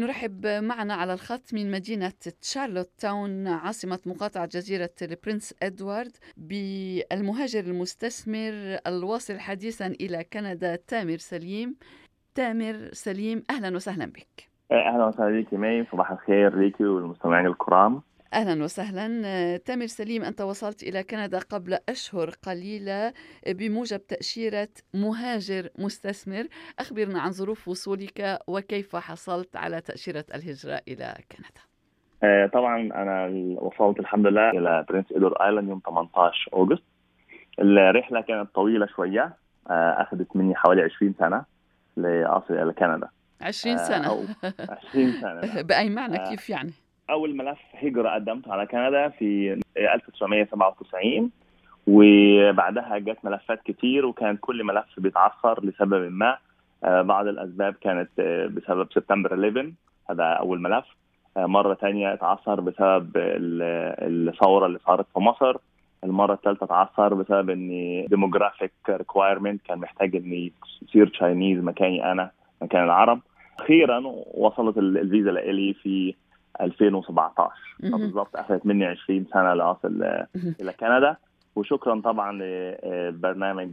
نرحب معنا على الخط من مدينة تشارلوت تاون عاصمة مقاطعة جزيرة البرنس إدوارد بالمهاجر المستثمر الواصل حديثا إلى كندا تامر سليم. تامر سليم أهلا وسهلا بك. أهلا وسهلا بك مي صباح الخير ليكي والمستمعين الكرام. أهلا وسهلا. تامر سليم أنت وصلت إلى كندا قبل أشهر قليلة بموجب تأشيرة مهاجر مستثمر. أخبرنا عن ظروف وصولك وكيف حصلت على تأشيرة الهجرة إلى كندا. آه، طبعا أنا وصلت الحمد لله إلى برنس ادور آيلاند يوم 18 أوغست. الرحلة كانت طويلة شوية آه، أخذت مني حوالي 20 سنة لأصل إلى كندا. 20 سنة. أو 20 سنة. بأي معنى؟ كيف يعني؟ أول ملف هجرة قدمته على كندا في 1997 وبعدها جت ملفات كتير وكان كل ملف بيتعثر لسبب ما. بعض الأسباب كانت بسبب سبتمبر 11 هذا أول ملف. مرة ثانية اتعثر بسبب الثورة اللي صارت في مصر. المرة الثالثه اتعثر بسبب ان demographic requirement كان محتاج إني يصير Chinese مكاني أنا مكان العرب. أخيرا وصلت الفيزا لإلي في 2017 بالضبط أخذت مني 20 سنة لأصل إلى كندا. وشكرا طبعا لبرنامج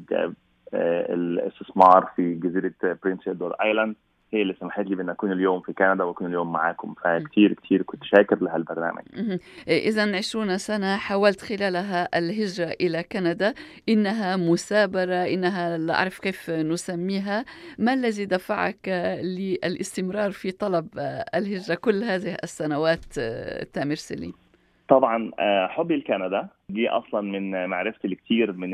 الاستثمار في جزيرة برنس ادوار آيلاند. هي اللي سمحت لي بأن أكون اليوم في كندا وأكون اليوم معاكم. فكتير كتير كنت شاكر لهالبرنامج. إذا 20 سنة حاولت خلالها الهجرة إلى كندا. إنها مثابره إنها لا أعرف كيف نسميها، ما الذي دفعك للاستمرار في طلب الهجرة كل هذه السنوات تامر سليم؟ طبعا حبي لكندا. جه أصلا من معرفتي الكثير من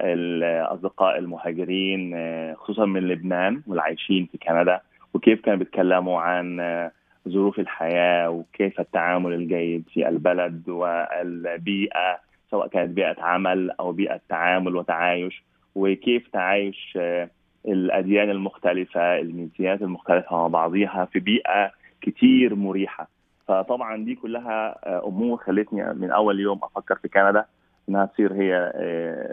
الأصدقاء المهاجرين خصوصا من لبنان والعايشين في كندا وكيف كانوا بيتكلموا عن ظروف الحياة وكيف التعامل الجيد في البلد والبيئة سواء كانت بيئة عمل أو بيئة تعامل وتعايش وكيف تعايش الأديان المختلفة الجنسيات المختلفة مع بعضها في بيئة كتير مريحة. فطبعا دي كلها أمور خلتني من أول يوم أفكر في كندا. أنها تصير هي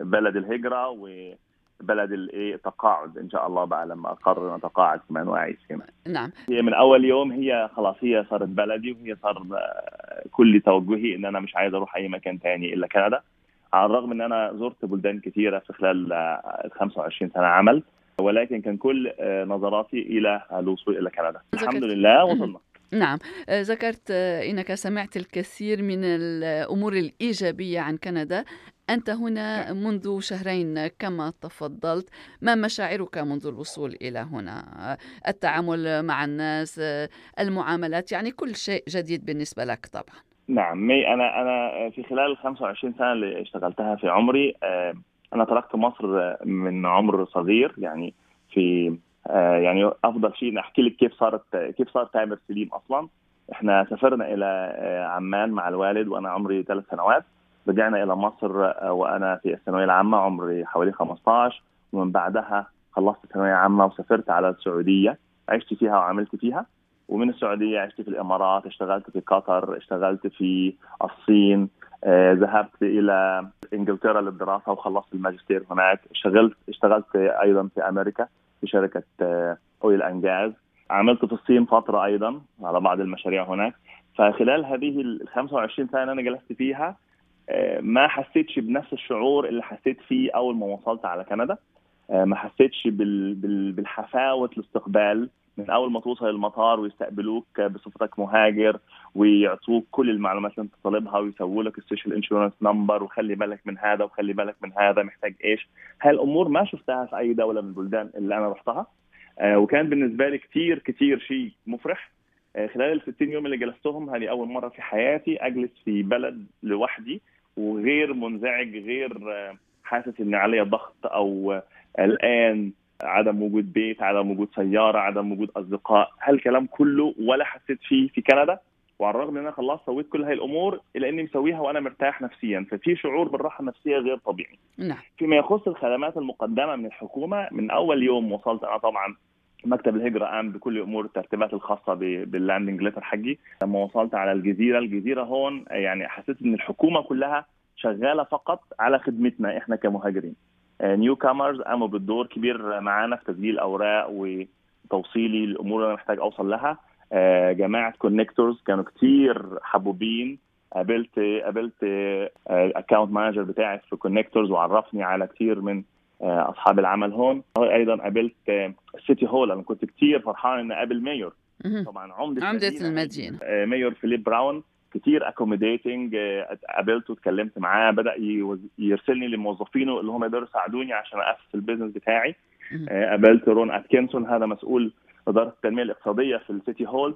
بلد الهجرة وبلد الايه التقاعد إن شاء الله بقى لما أقرر اتقاعد كمان وأعيش هنا. نعم. هي من أول يوم هي خلاص هي صارت بلدي وهي صار كل توجهي إن أنا مش عايز أروح أي مكان تاني إلا كندا. على الرغم إن أنا زرت بلدان كثيره في خلال 25 سنة عمل ولكن كان كل نظراتي إلى الوصول إلى كندا. الحمد لله وصلنا. نعم. ذكرت إنك سمعت الكثير من الأمور الإيجابية عن كندا. أنت هنا منذ شهرين كما تفضلت. ما مشاعرك منذ الوصول إلى هنا؟ التعامل مع الناس المعاملات يعني كل شيء جديد بالنسبة لك طبعا. نعم أنا أنا في خلال ال 25 سنة اللي اشتغلتها في عمري أنا تركت مصر من عمر صغير يعني في يعني أفضل شيء أحكي لك كيف صارت كيف صار تامر سليم أصلا. إحنا سافرنا إلى عمان مع الوالد وأنا عمري ثلاث سنوات. رجعنا إلى مصر وأنا في الثانوية العامة عمري حوالي 15 ومن بعدها خلصت الثانويه العامه وسافرت على السعودية. عشت فيها وعملت فيها. ومن السعودية عشت في الإمارات اشتغلت في قطر اشتغلت في الصين ذهبت إلى إنجلترا للدراسة وخلصت الماجستير هناك. اشتغلت اشتغلت أيضا في أمريكا. في شركة أويل انجاز عملت في الصين فترة أيضا على بعض المشاريع هناك. فخلال هذه ال 25 سنة اللي أنا جلست فيها ما حسيتش بنفس الشعور اللي حسيت فيه أول ما وصلت على كندا. ما حسيتش بالحفاوة الاستقبال. من أول ما توصل المطار ويستقبلوك بصفتك مهاجر ويعطوك كل المعلومات اللي أنت طالبها ويسووا لك ال social insurance number وخلي بالك من هذا وخلي بالك من هذا محتاج إيش؟ هاي الأمور ما شفتها في أي دولة من البلدان اللي أنا رحتها. آه وكان بالنسبة لي كثير كثير شيء مفرح. آه خلال ال 60 يوم اللي جلستهم هذه أول مرة في حياتي أجلس في بلد لوحدي وغير منزعج غير آه حاسس ان علي ضغط أو قلقان عدم وجود بيت عدم وجود سيارة عدم وجود أصدقاء هالكلام كله ولا حسيت فيه في كندا وعلى الرغم إن أنا خلصت سويت كل هاي الأمور الا إني مسويها وأنا مرتاح نفسيا ففي شعور بالراحة النفسية غير طبيعي. نعم. فيما يخص الخدمات المقدمة من الحكومة من أول يوم وصلت أنا طبعا مكتب الهجرة قام بكل أمور الترتيبات الخاصة بال landing letter حقي لما وصلت على الجزيرة الجزيرة هون يعني حسيت إن الحكومة كلها شغالة فقط على خدمتنا إحنا كمهاجرين. newcomers قاموا بالدور كبير معانا في تسجيل أوراق وتوصيلي الأمور اللي أنا محتاج أوصل لها. جماعة Connectors كانوا كتير حبوبين. قابلت قابلت ال account manager بتاعي في Connectors وعرفني على كتير من أصحاب العمل هون. أيضا قابلت ال city hall أنا كنت كتير فرحان إني أقابل mayor طبعا عمدة عمدة المدينة. mayor فيليب براون كتير accommodating قابلته واتكلمت معاه بدأ يرسلني لموظفينه اللي هم يقدروا يساعدوني عشان اسس ال business بتاعي. قابلت رون أتكنسون هذا مسؤول اداره التنمية الاقتصادية في ال city hall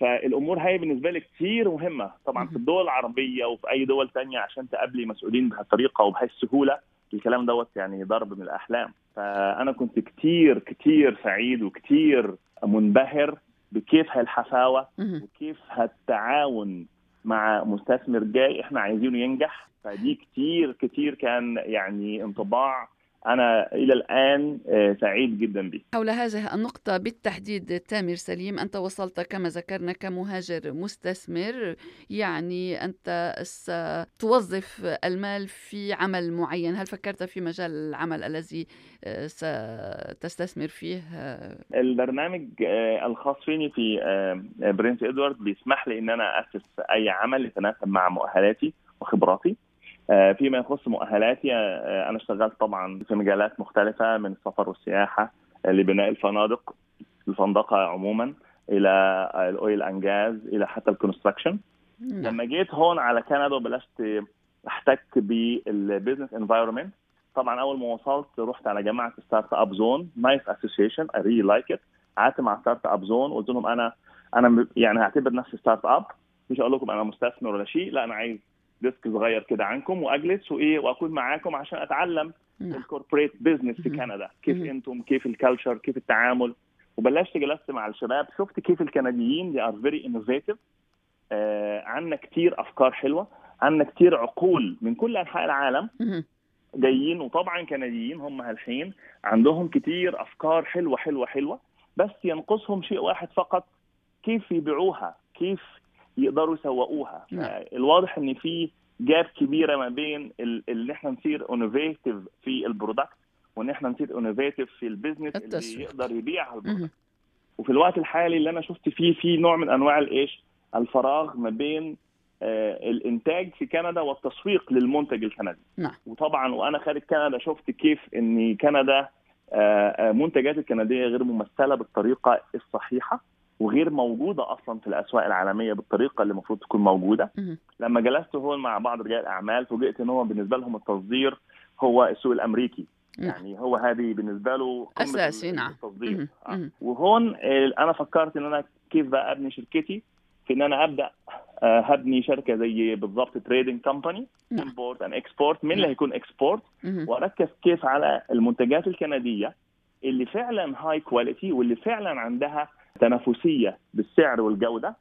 فالأمور هاي بالنسبة لي كثير مهمة. طبعا في الدول العربية وفي أي دول تانية عشان تقابلي مسؤولين بهالطريقة وبهي السهولة الكلام دوت يعني ضرب من الأحلام. فأنا كنت كثير كثير سعيد وكثير منبهر بكيف هالحفاوة وكيف هالتعاون مع مستثمر جاي إحنا عايزينه ينجح. فدي كتير كتير كان يعني انطباع أنا إلى الآن سعيد جدا به حول هذه النقطة بالتحديد تامر سليم أنت وصلت كما ذكرنا كمهاجر مستثمر يعني أنت ستوظف المال في عمل معين. هل فكرت في مجال العمل الذي ستستثمر فيه؟ البرنامج الخاص فيني في برنس إدوارد بيسمح لي أن أنا أسس أي عمل يتناسب مع مؤهلاتي وخبراتي. فيما يخص مؤهلاتي أنا اشتغلت طبعا في مجالات مختلفة من السفر والسياحة لبناء الفنادق الفندقة عموما إلى ال oil and gas إلى حتى ال construction لما جيت هون على كندا وبلشت أحتك بال business environment طبعا أول ما وصلت رحت على جماعة Startup Zone nice association I really like it قعدت مع Startup Zone قلت لهم أنا أنا يعني هعتبر نفسي startup مش هقول لكم أنا مستثمر ولا شيء لا أنا عايز desk صغير كده عندكم وأجلس وإيه وأكون معاكم عشان أتعلم ال corporate business في كندا. كيف أنتم؟ كيف ال culture كيف التعامل؟ وبلشت جلست مع الشباب شفت كيف الكنديين they are very innovative عندنا كتير أفكار حلوة عندنا كتير عقول من كل أنحاء العالم جايين وطبعا كنديين هم هالحين عندهم كتير أفكار حلوة حلوة حلوة بس ينقصهم شيء واحد فقط كيف يبيعوها؟ كيف يقدروا يسوقوها. الواضح إن في gap كبيرة ما بين اللي إحنا نصير innovative في ال product وإن إحنا نصير innovative في ال business اللي يقدر يبيع ال product وفي الوقت الحالي اللي أنا شفت فيه في نوع من أنواع الايش الفراغ ما بين آه الإنتاج في كندا والتسويق للمنتج الكندي. نعم. وطبعا وأنا خارج كندا شفت كيف إن كندا آه منتجات الكندية غير ممثلة بالطريقة الصحيحة. وغير موجودة أصلا في الأسواق العالمية بالطريقة اللي المفروض تكون موجودة. لما جلست هون مع بعض رجال الاعمال فوجئت إن هو بالنسبة لهم التصدير هو السوق الأمريكي. يعني هو هذه بالنسبة له اساسي نعم التصدير. آه. وهون أنا فكرت إن أنا كيف بقى أبني شركتي؟ في إن أنا أبدأ هبني شركة زي بالضبط trading company import and export مين اللي هيكون export وأركز كيف على المنتجات الكندية اللي فعلا high quality واللي فعلا عندها تنافسية بالسعر والجودة.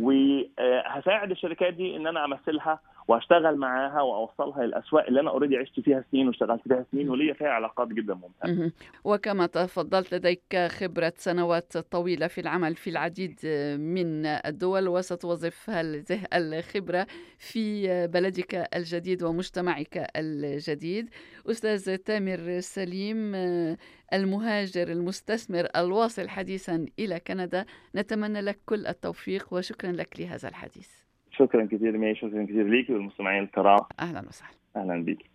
وهساعد الشركات دي إن أنا أمثلها واشتغل معاها واوصلها للاسواق اللي أنا اوريدي عشت فيها سنين واشتغلت فيها سنين وليا فيها علاقات جدا ممتازة. وكما تفضلت لديك خبرة سنوات طويلة في العمل في العديد من الدول وستوظف هذه الخبرة في بلدك الجديد ومجتمعك الجديد. أستاذ تامر سليم المهاجر المستثمر الواصل حديثا إلى كندا نتمنى لك كل التوفيق وشكرا لك لهذا الحديث. شكرا كثير مي شكرا كثير ليك والمستمعين الكرام. أهلا وسهلا. أهلا بك